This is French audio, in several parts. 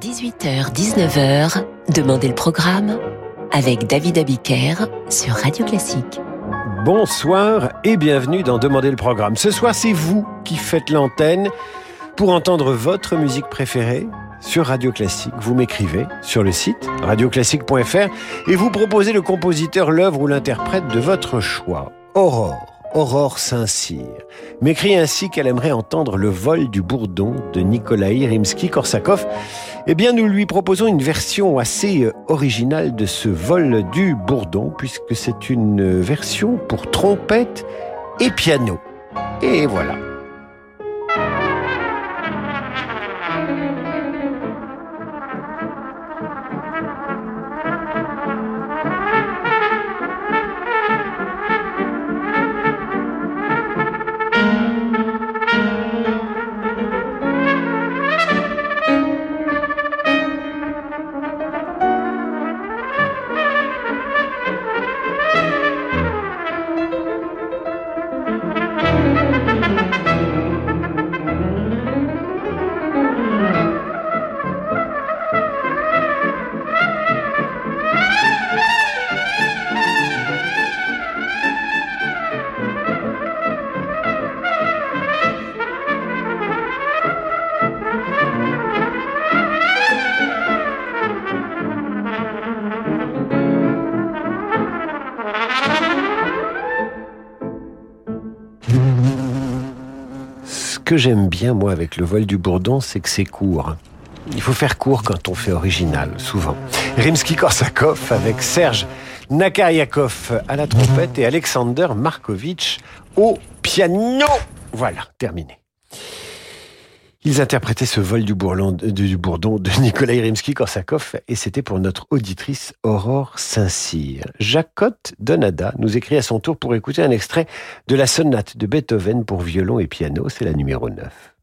18h-19h, Demandez le programme avec David Abiker sur Radio Classique. Bonsoir et bienvenue dans Demandez le programme. Ce soir, c'est vous qui faites l'antenne pour entendre votre musique préférée sur Radio Classique. Vous m'écrivez sur le site radioclassique.fr et vous proposez le compositeur, l'œuvre ou l'interprète de votre choix. Aurore. Aurore Saint-Cyr, m'écrit ainsi qu'elle aimerait entendre le vol du bourdon de Nikolai Rimsky-Korsakov. Eh bien, nous lui proposons une version assez euh, originale de ce vol du bourdon, puisque c'est une version pour trompette et piano. Et voilà. Que j'aime bien, moi, avec le vol du bourdon, c'est que c'est court. Il faut faire court quand on fait original, souvent. Rimsky-Korsakov avec Serge Nakaryakov à la trompette et Alexander Markovitch au piano. Voilà, terminé. Ils interprétaient ce vol du, bourdon de Nikolai Rimsky-Korsakov et c'était pour notre auditrice Aurore Saint-Cyr. Jacotte Donada nous écrit à son tour pour écouter un extrait de la sonate de Beethoven pour violon et piano, c'est la numéro 9.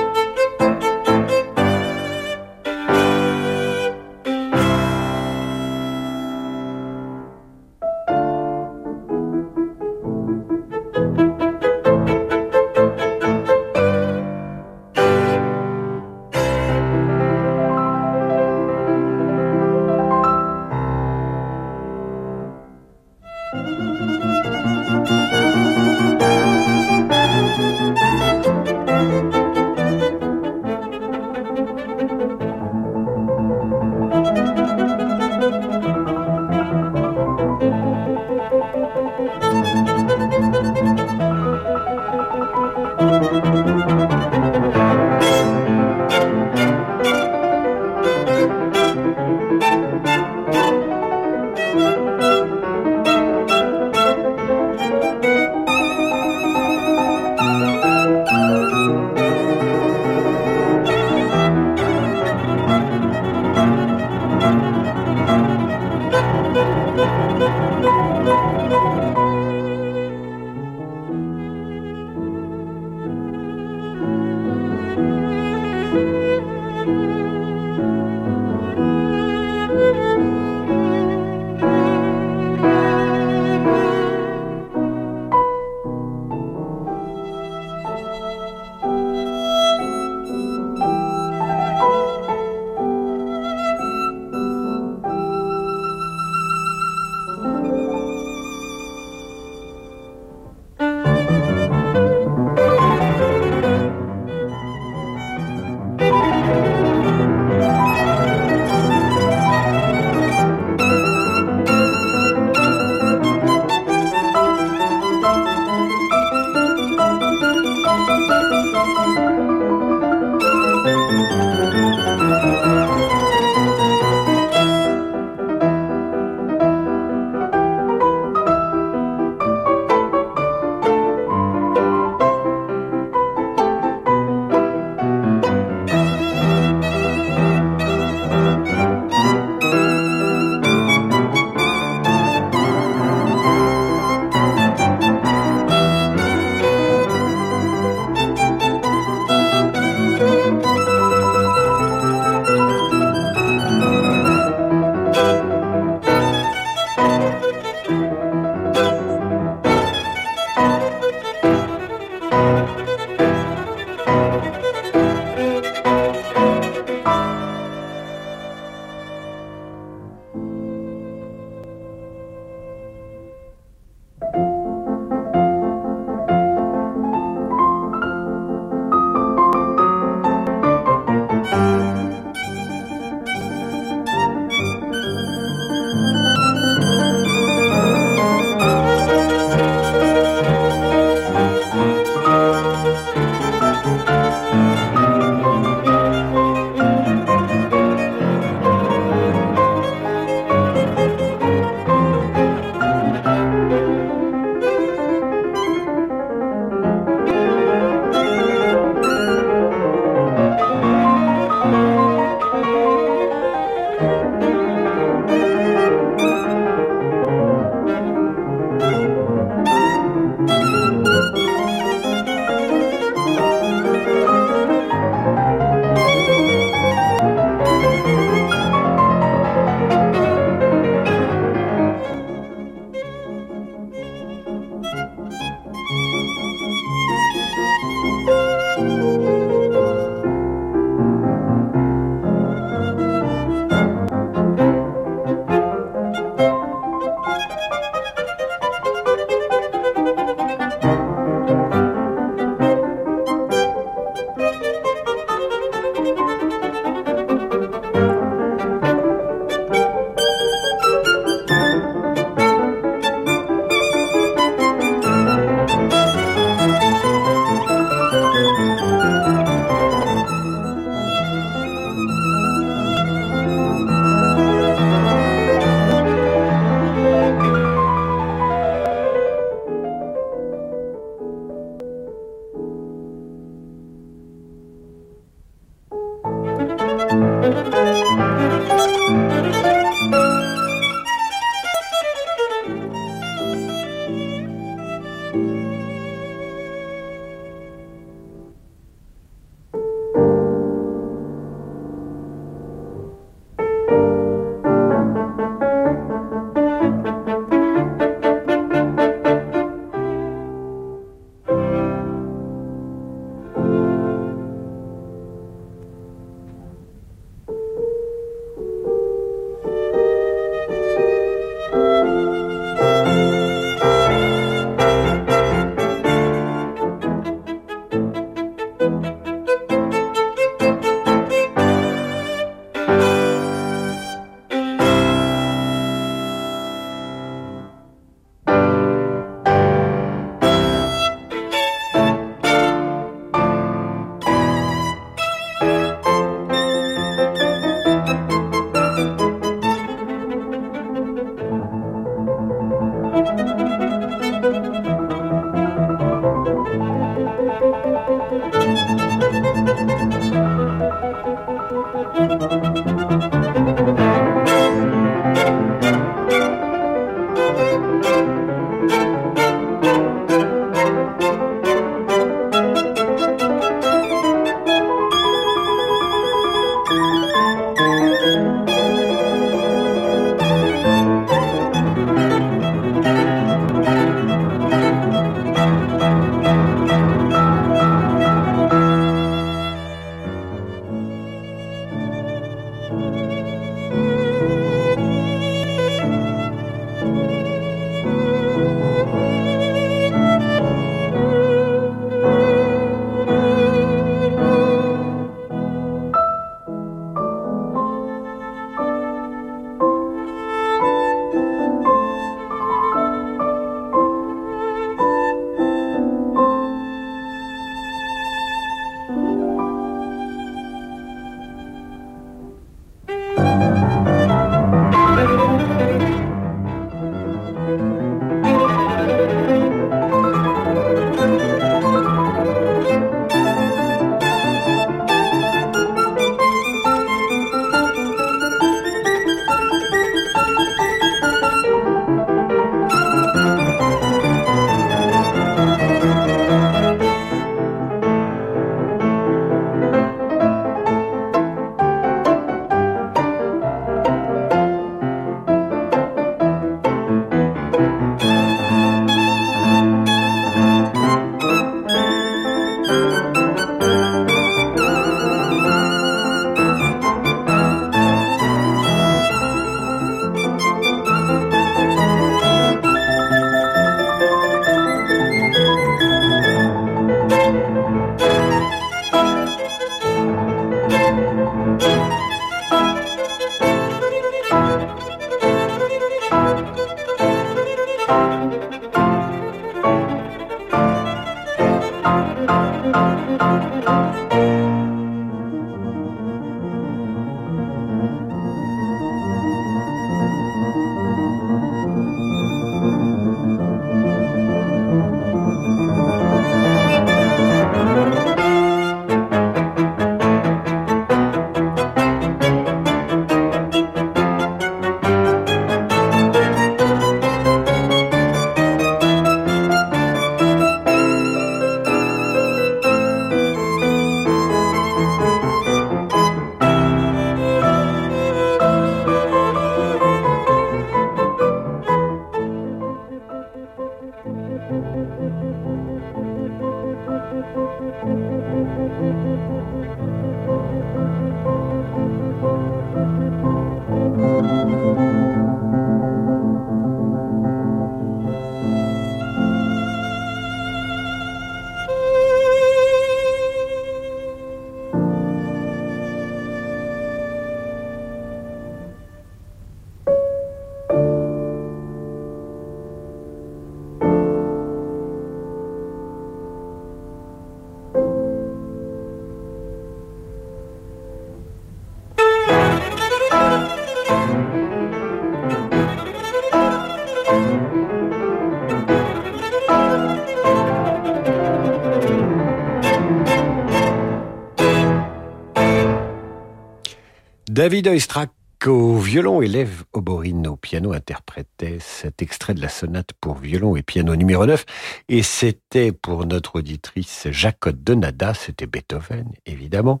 David Oistrakh au violon élève Oborine au piano interprétait cet extrait de la sonate pour violon et piano numéro 9 et c'était pour notre auditrice Jacotte Donada, c'était Beethoven évidemment.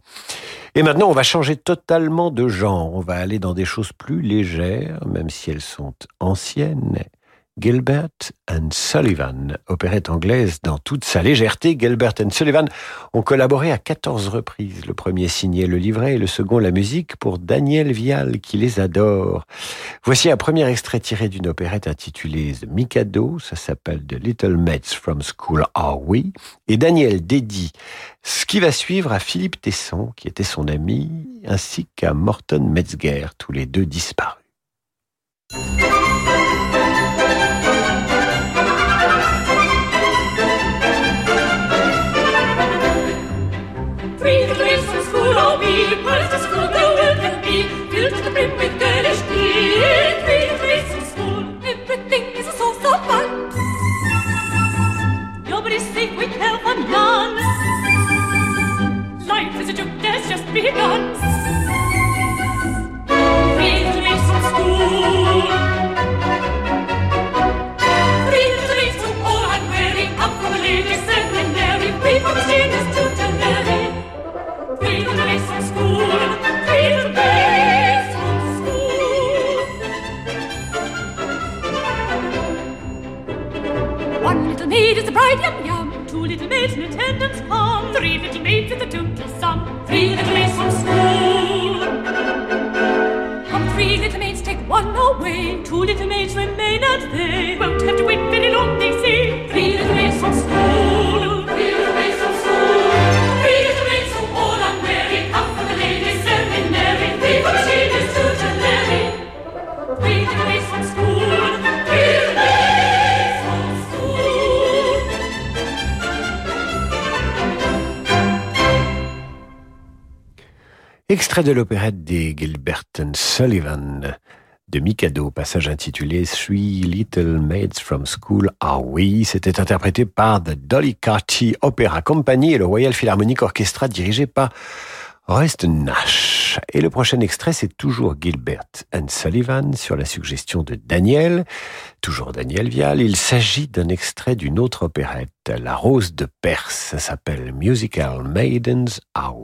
Et maintenant on va changer totalement de genre, on va aller dans des choses plus légères même si elles sont anciennes Gilbert and Sullivan, opérette anglaise dans toute sa légèreté. Gilbert and Sullivan ont collaboré à 14 reprises. Le premier signait le livret et le second la musique pour Daniel Vial qui les adore. Voici un premier extrait tiré d'une opérette intitulée The Mikado, ça s'appelle The Little Maids from School Are We, et Daniel dédie ce qui va suivre à Philippe Tesson, qui était son ami, ainsi qu'à Morton Metzger, tous les deux disparus. Extrait de l'opérette des Gilbert Sullivan de Mikado, passage intitulé Three Little Maids from School Are We. C'était interprété par The Dolly Carty Opera Company et le Royal Philharmonic Orchestra dirigé par Royston Nash. Et le prochain extrait, c'est toujours Gilbert and Sullivan sur la suggestion de Daniel. Toujours Daniel Vial. Il s'agit d'un extrait d'une autre opérette, La Rose de Perse. Ça s'appelle Musical Maidens Are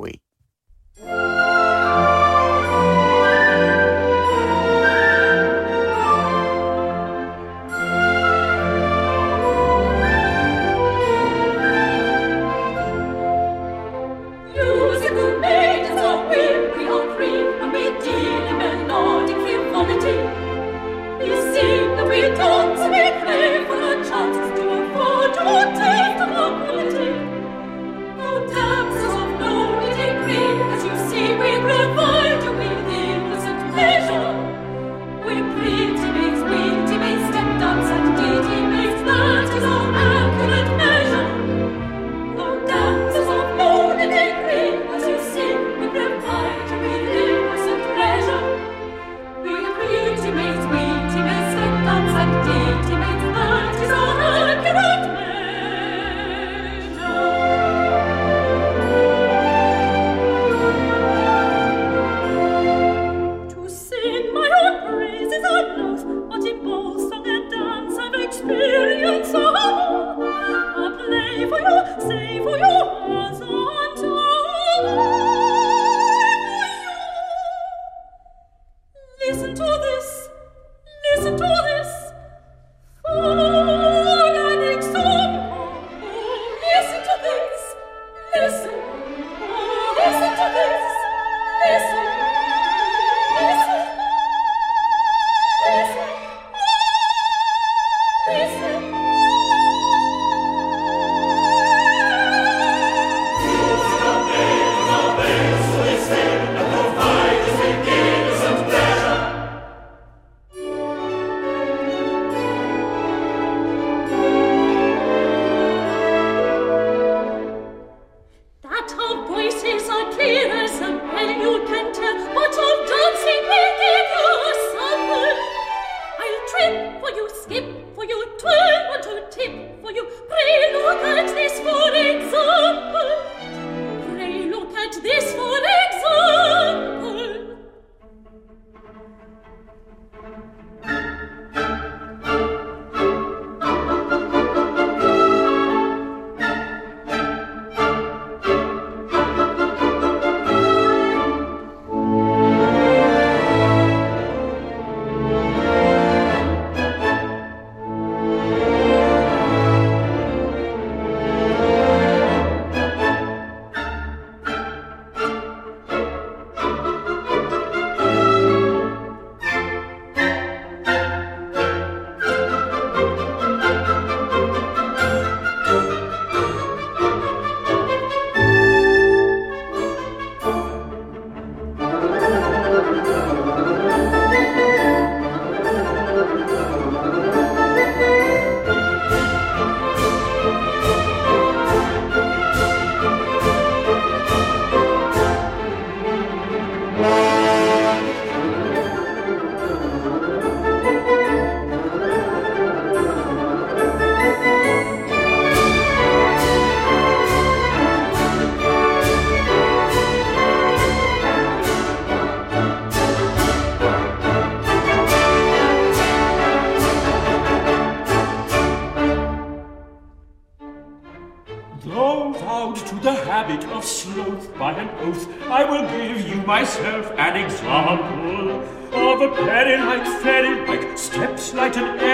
mountain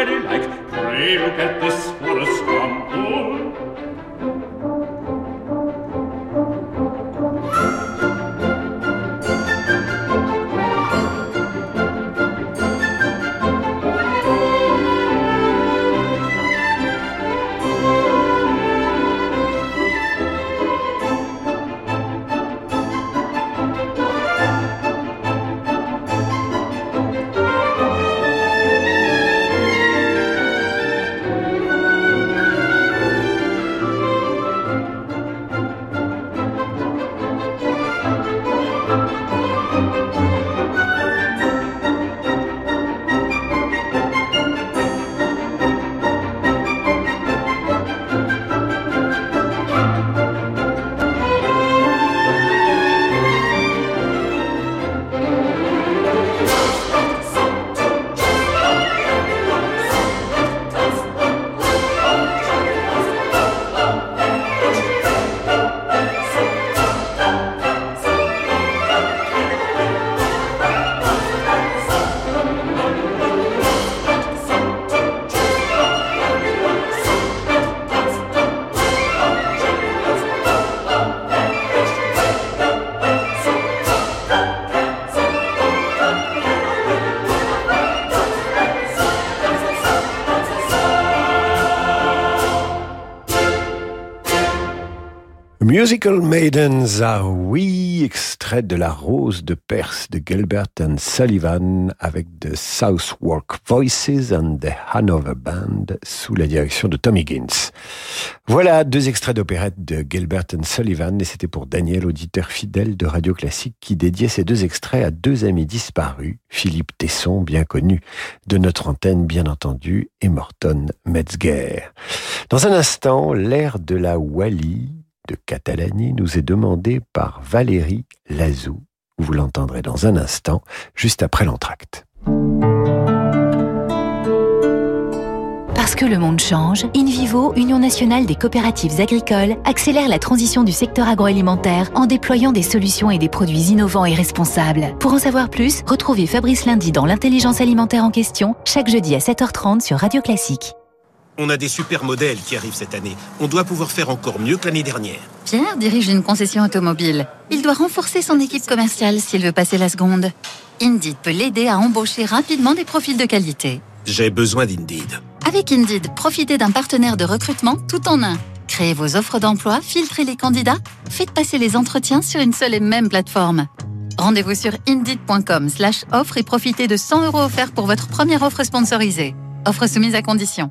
Musical Maidens, ah oui, extrait de La Rose de Perse de Gilbert and Sullivan avec The Southwark Voices and the Hanover Band sous la direction de Tommy Gins. Voilà deux extraits d'opérette de Gilbert and Sullivan et c'était pour Daniel, auditeur fidèle de Radio Classique qui dédiait ces deux extraits à deux amis disparus, Philippe Tesson, bien connu de notre antenne bien entendu, et Morton Metzger. Dans un instant, l'air de la Wally de Catalanie nous est demandé par Valérie Lazou. Vous l'entendrez dans un instant, juste après l'entracte. Parce que le monde change, InVivo, Union nationale des coopératives agricoles, accélère la transition du secteur agroalimentaire en déployant des solutions et des produits innovants et responsables. Pour en savoir plus, retrouvez Fabrice Lundi dans l'intelligence alimentaire en question, chaque jeudi à 7h30 sur Radio Classique. On a des super modèles qui arrivent cette année. On doit pouvoir faire encore mieux que l'année dernière. Pierre dirige une concession automobile. Il doit renforcer son équipe commerciale s'il veut passer la seconde. Indeed peut l'aider à embaucher rapidement des profils de qualité. J'ai besoin d'Indeed. Avec Indeed, profitez d'un partenaire de recrutement tout en un. Créez vos offres d'emploi, filtrez les candidats, faites passer les entretiens sur une seule et même plateforme. Rendez-vous sur indeed.com slash offre et profitez de 100 euros offerts pour votre première offre sponsorisée. Offre soumise à condition.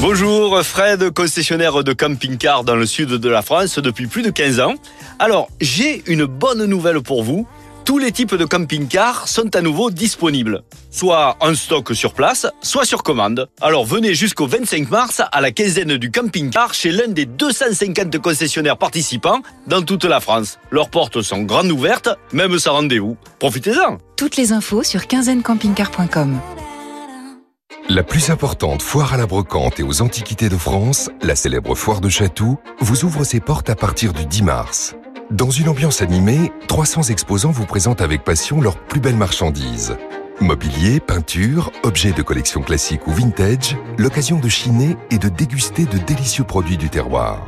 Bonjour, Fred, concessionnaire de camping-car dans le sud de la France depuis plus de 15 ans. Alors, j'ai une bonne nouvelle pour vous. Tous les types de camping-car sont à nouveau disponibles. Soit en stock sur place, soit sur commande. Alors venez jusqu'au 25 mars à la quinzaine du camping-car chez l'un des 250 concessionnaires participants dans toute la France. Leurs portes sont grandes ouvertes, même sans rendez-vous. Profitez-en Toutes les infos sur quinzainecampingcar.com la plus importante foire à la brocante et aux antiquités de France, la célèbre foire de Chatou, vous ouvre ses portes à partir du 10 mars. Dans une ambiance animée, 300 exposants vous présentent avec passion leurs plus belles marchandises. Mobilier, peinture, objets de collection classique ou vintage, l'occasion de chiner et de déguster de délicieux produits du terroir.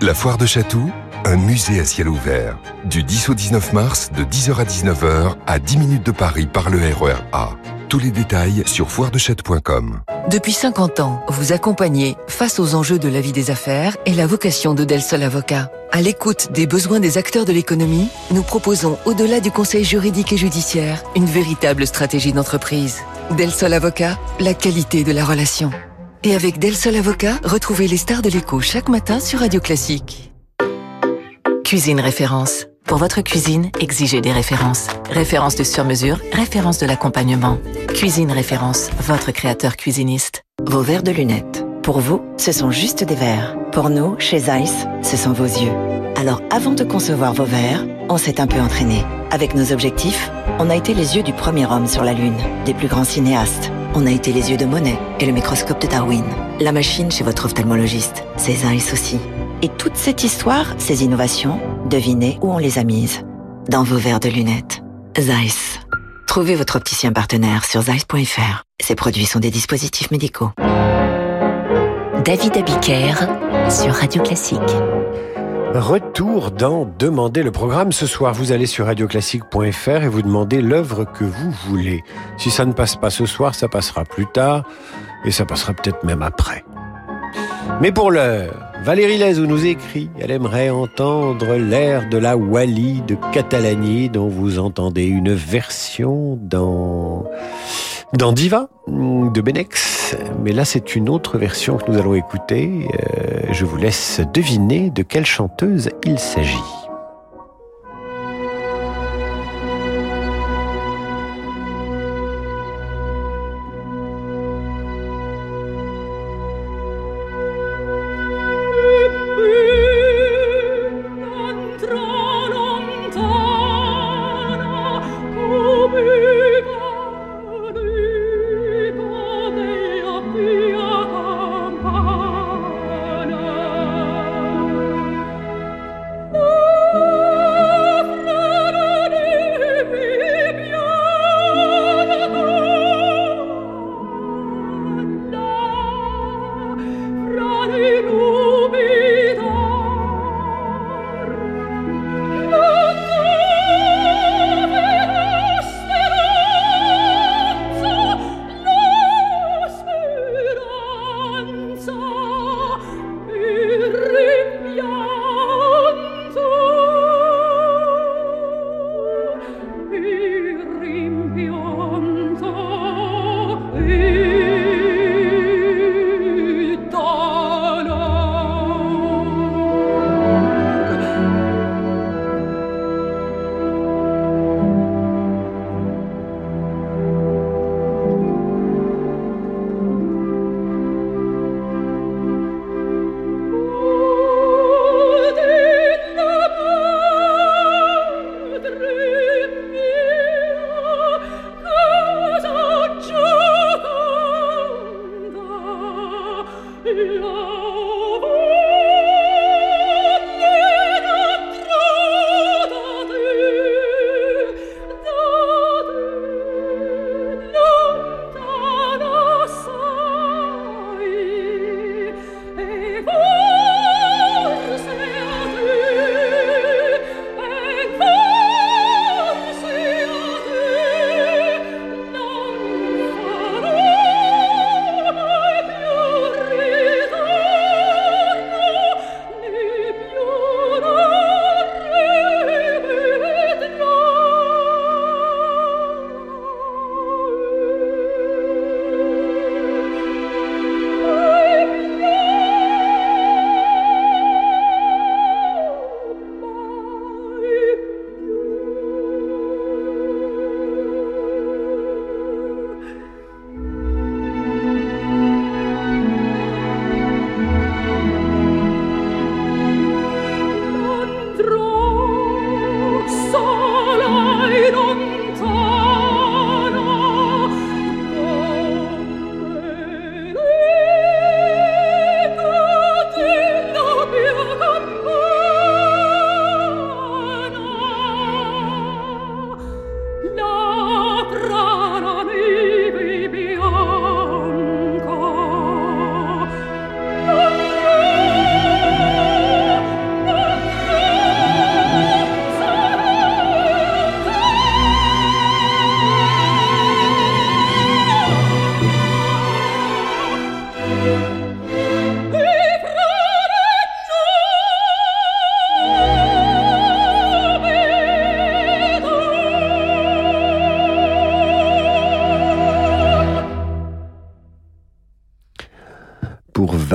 La foire de Chatou, un musée à ciel ouvert. Du 10 au 19 mars, de 10h à 19h, à 10 minutes de Paris par le RER A. Tous les détails sur foiredechat.com. Depuis 50 ans, vous accompagnez face aux enjeux de la vie des affaires et la vocation de Del Sol Avocat. À l'écoute des besoins des acteurs de l'économie, nous proposons, au-delà du conseil juridique et judiciaire, une véritable stratégie d'entreprise. Del Sol Avocat, la qualité de la relation. Et avec Del Sol Avocat, retrouvez les stars de l'écho chaque matin sur Radio Classique. Cuisine référence. Pour votre cuisine, exigez des références. Références de sur-mesure, références de l'accompagnement. Cuisine Référence, votre créateur cuisiniste. Vos verres de lunettes. Pour vous, ce sont juste des verres. Pour nous, chez Zeiss, ce sont vos yeux. Alors avant de concevoir vos verres, on s'est un peu entraîné. Avec nos objectifs, on a été les yeux du premier homme sur la Lune, des plus grands cinéastes. On a été les yeux de Monet et le microscope de Darwin. La machine chez votre ophtalmologiste, c'est Zeiss aussi. Et toute cette histoire, ces innovations, devinez où on les a mises Dans vos verres de lunettes. Zeiss. Trouvez votre opticien partenaire sur zeiss.fr. Ces produits sont des dispositifs médicaux. David Abiker sur Radio Classique. Retour dans Demandez le programme. Ce soir, vous allez sur radioclassique.fr et vous demandez l'œuvre que vous voulez. Si ça ne passe pas ce soir, ça passera plus tard et ça passera peut-être même après. Mais pour l'heure, Valérie Lezou nous écrit, elle aimerait entendre l'air de la Wally de Catalani dont vous entendez une version dans dans Diva de Benex. Mais là, c'est une autre version que nous allons écouter. Euh, je vous laisse deviner de quelle chanteuse il s'agit. love.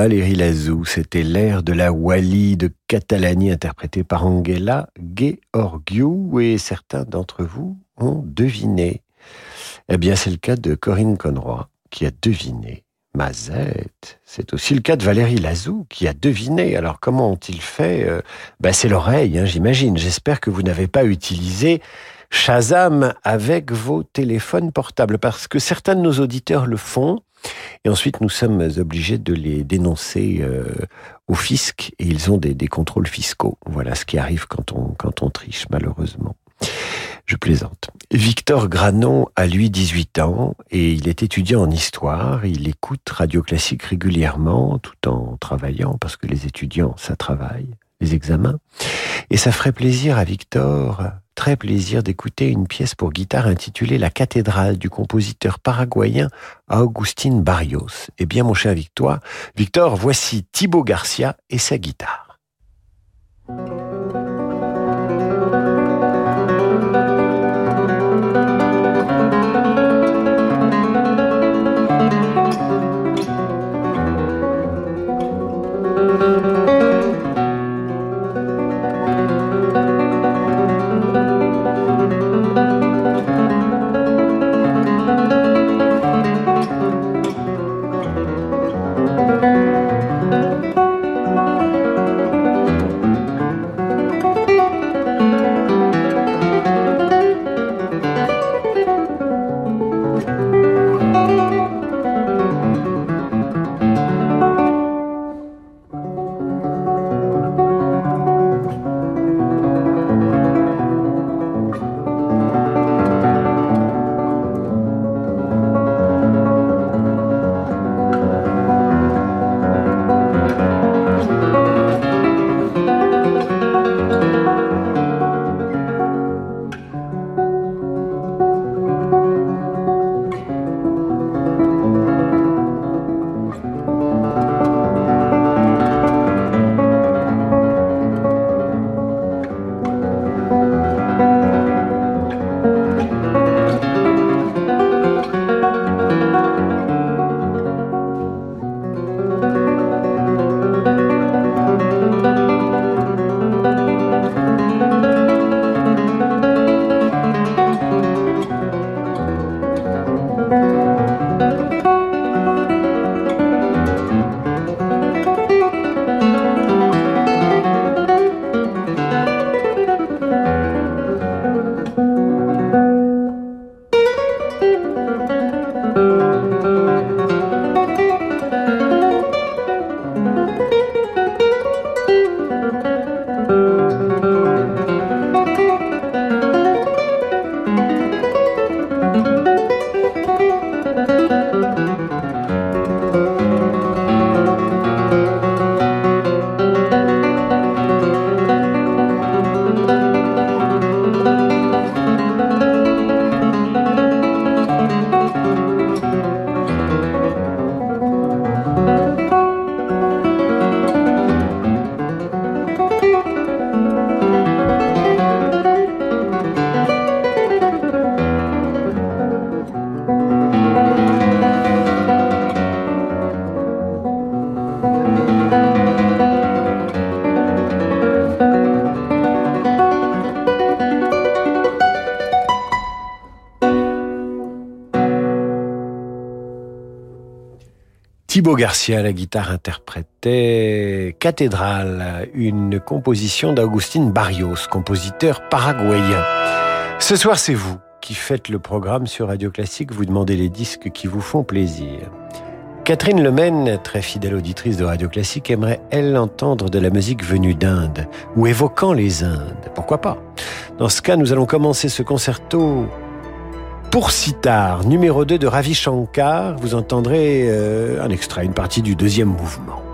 Valérie Lazou, c'était l'air de la Wally de Catalani interprété par Angela Georgiou et certains d'entre vous ont deviné. Eh bien, c'est le cas de Corinne Conroy qui a deviné Mazette. C'est aussi le cas de Valérie Lazou qui a deviné. Alors comment ont-ils fait euh, ben, C'est l'oreille, hein, j'imagine. J'espère que vous n'avez pas utilisé Shazam avec vos téléphones portables parce que certains de nos auditeurs le font. Et ensuite, nous sommes obligés de les dénoncer euh, au fisc et ils ont des, des, contrôles fiscaux. Voilà ce qui arrive quand on, quand on triche, malheureusement. Je plaisante. Victor Granon a lui 18 ans et il est étudiant en histoire. Il écoute Radio Classique régulièrement tout en travaillant parce que les étudiants, ça travaille, les examens. Et ça ferait plaisir à Victor, très plaisir d'écouter une pièce pour guitare intitulée La cathédrale du compositeur paraguayen Augustin Barrios. Eh bien, mon cher Victor, Victor, voici Thibaut Garcia et sa guitare. Garcia, la guitare interprétait Cathédrale, une composition d'Augustin Barrios, compositeur paraguayen. Ce soir, c'est vous qui faites le programme sur Radio Classique, vous demandez les disques qui vous font plaisir. Catherine Lemaine, très fidèle auditrice de Radio Classique, aimerait, elle, entendre de la musique venue d'Inde, ou évoquant les Indes. Pourquoi pas? Dans ce cas, nous allons commencer ce concerto pour sitar, numéro 2 de Ravi Shankar, vous entendrez euh, un extrait, une partie du deuxième mouvement.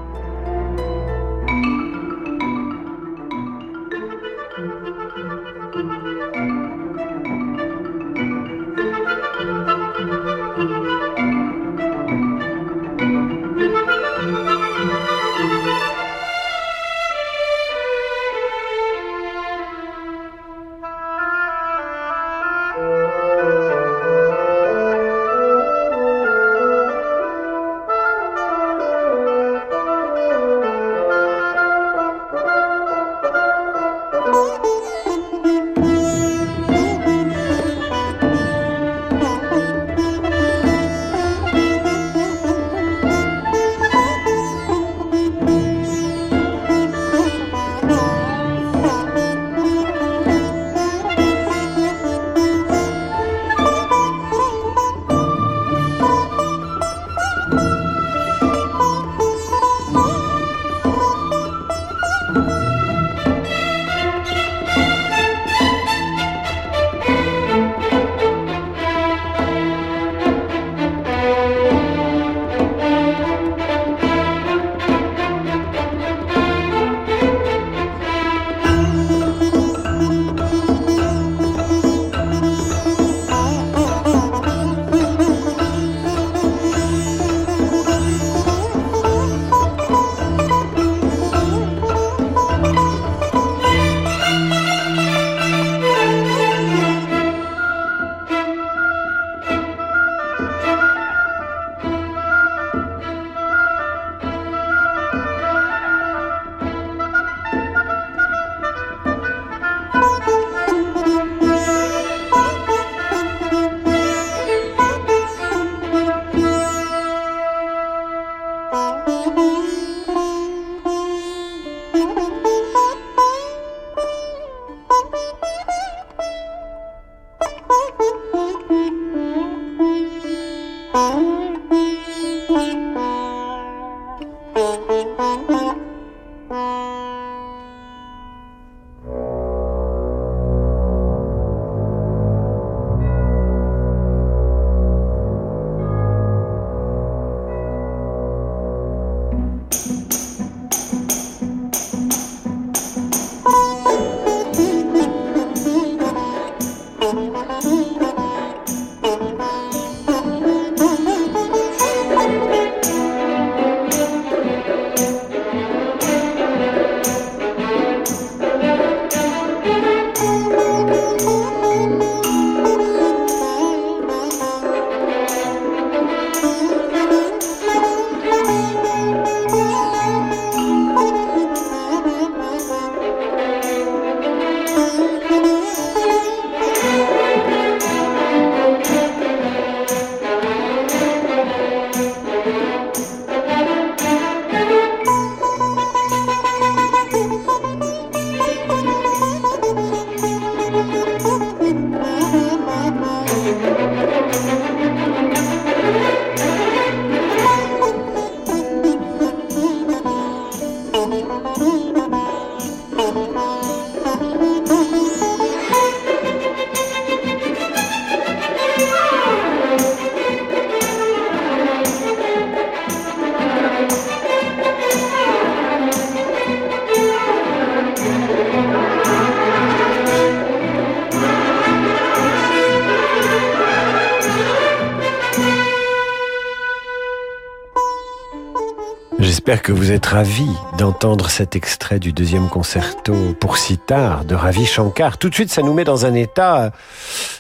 J'espère que vous êtes ravis d'entendre cet extrait du deuxième concerto pour sitar de Ravi Shankar. Tout de suite, ça nous met dans un état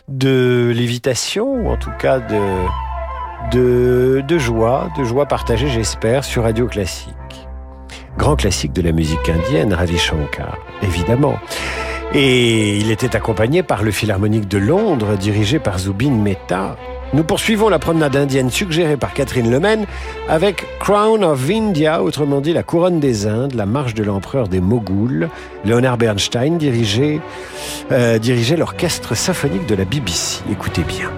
de lévitation, ou en tout cas de, de, de joie, de joie partagée, j'espère, sur Radio Classique. Grand classique de la musique indienne, Ravi Shankar, évidemment. Et il était accompagné par le Philharmonique de Londres, dirigé par Zubin Mehta, nous poursuivons la promenade indienne suggérée par Catherine Lemaine avec Crown of India, autrement dit la couronne des Indes, la marche de l'empereur des Moghouls. Leonard Bernstein euh, dirigeait l'orchestre symphonique de la BBC. Écoutez bien.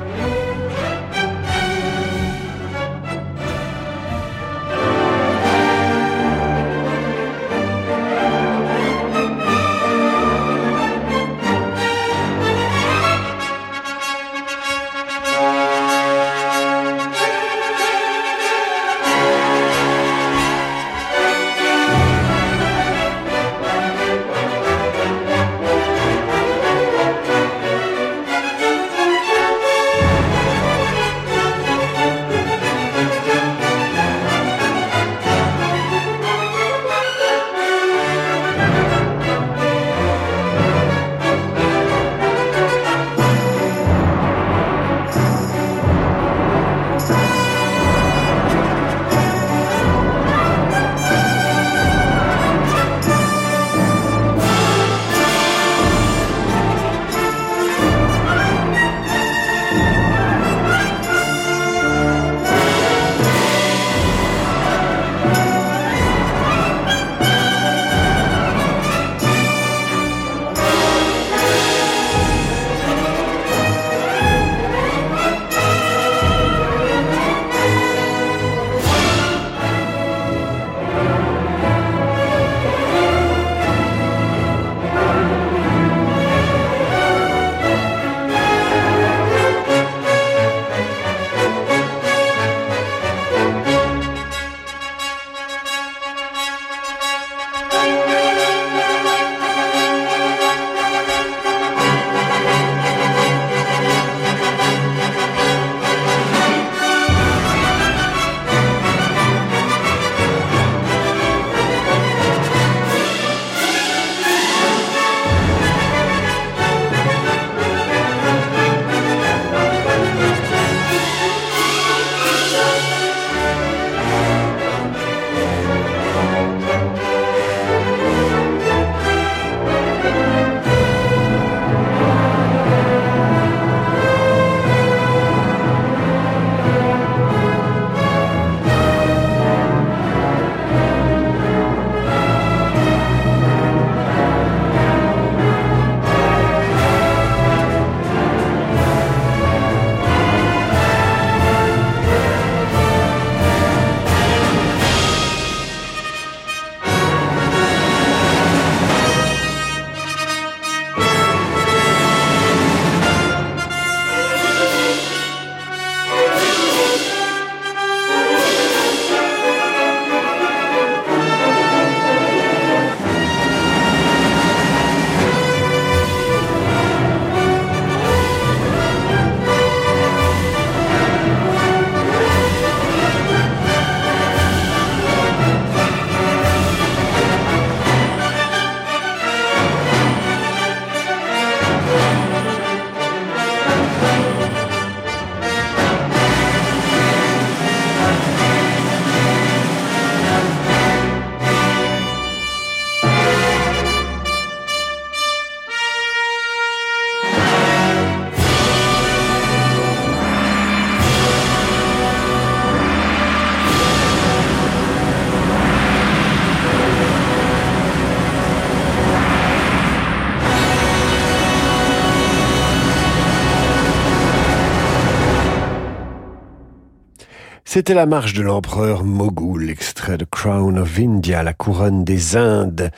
C'était la marche de l'empereur Mogul, extrait de Crown of India, la couronne des Indes,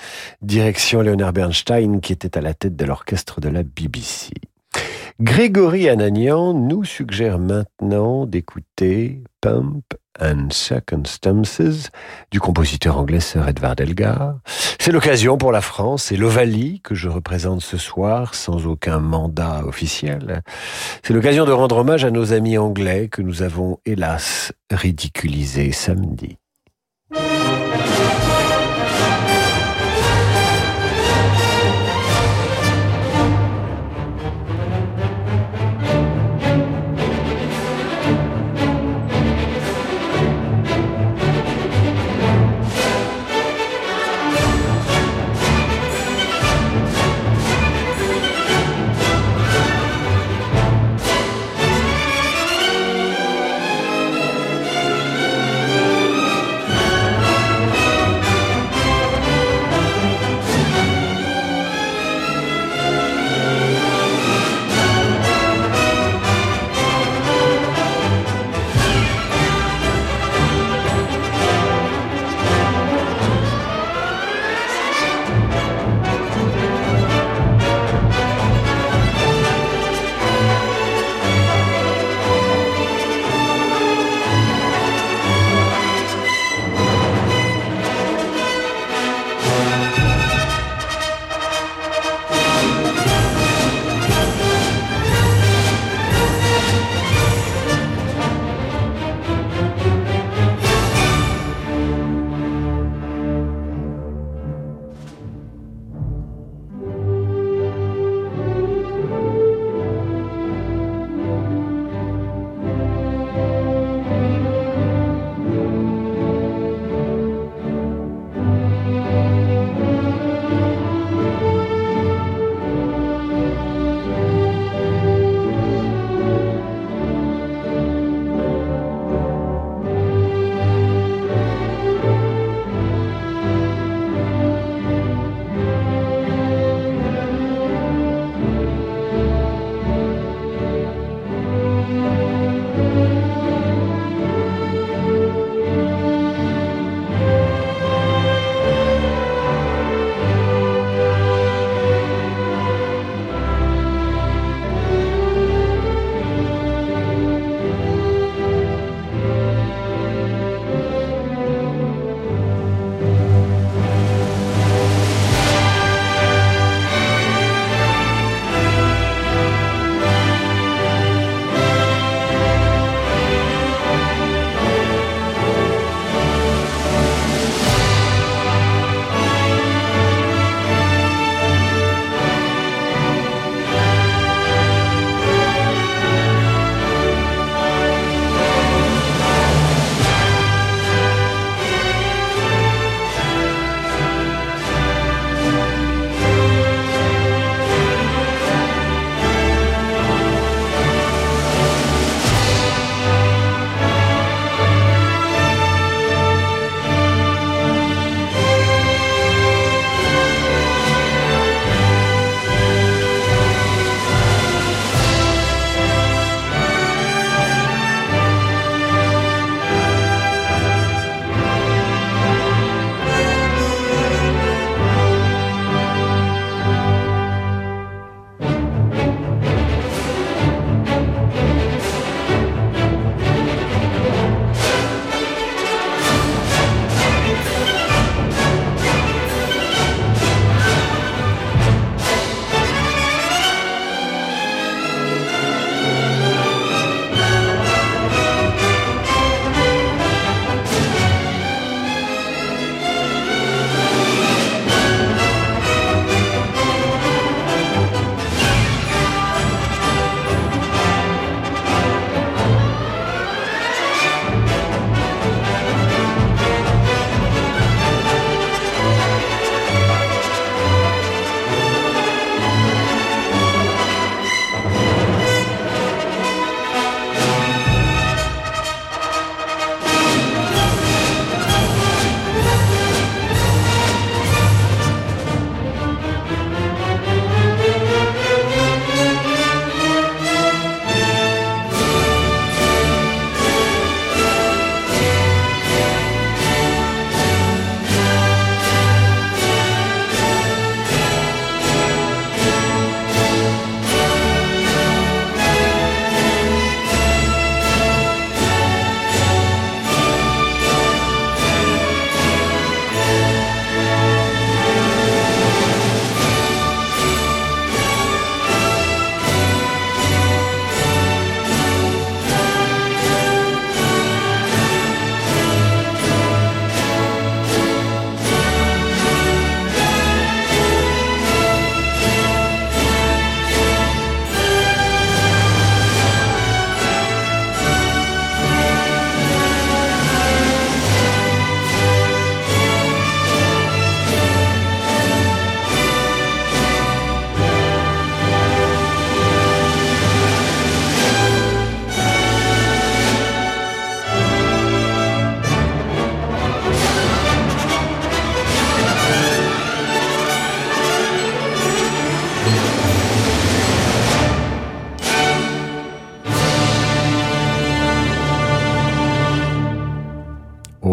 direction Leonard Bernstein qui était à la tête de l'orchestre de la BBC. Grégory Ananian nous suggère maintenant d'écouter Pump and Circumstances du compositeur anglais Sir Edward Elgar. C'est l'occasion pour la France et l'Ovalie que je représente ce soir sans aucun mandat officiel. C'est l'occasion de rendre hommage à nos amis anglais que nous avons hélas ridiculisés samedi.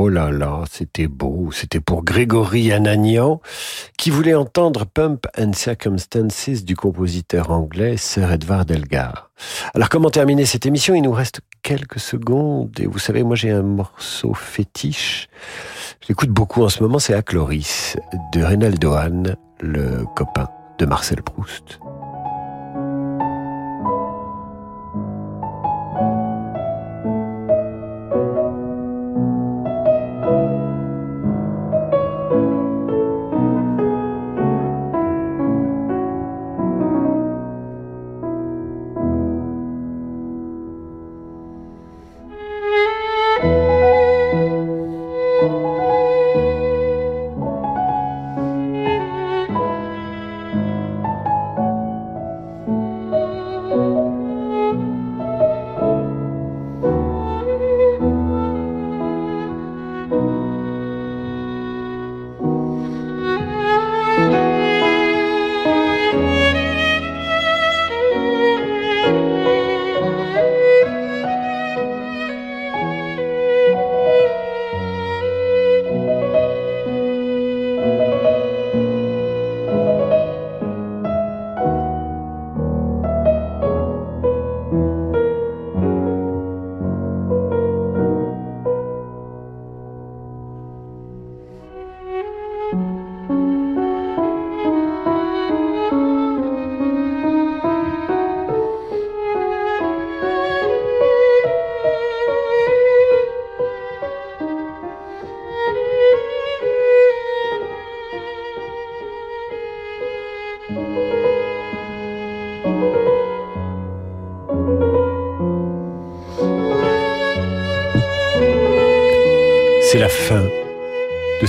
Là là, c'était beau. C'était pour Grégory Anagnan, qui voulait entendre Pump and Circumstances du compositeur anglais Sir Edward Elgar. Alors comment terminer cette émission? Il nous reste quelques secondes. Et vous savez, moi j'ai un morceau fétiche. J'écoute beaucoup en ce moment, c'est Acloris de Reynaldo Hahn, le copain de Marcel Proust.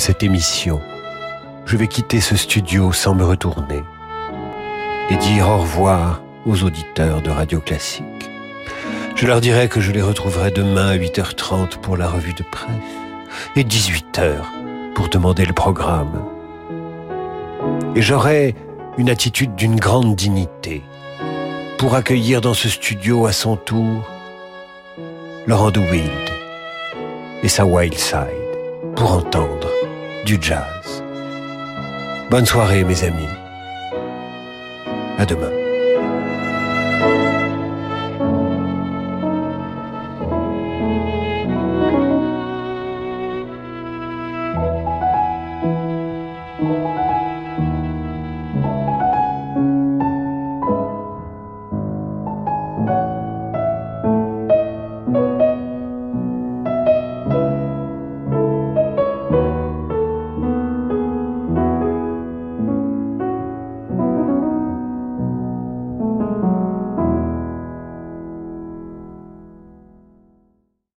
Cette émission. Je vais quitter ce studio sans me retourner et dire au revoir aux auditeurs de Radio Classique. Je leur dirai que je les retrouverai demain à 8h30 pour la revue de presse et 18h pour demander le programme. Et j'aurai une attitude d'une grande dignité pour accueillir dans ce studio à son tour Laurent de Wild et sa Wild Side pour entendre du jazz. Bonne soirée mes amis. À demain.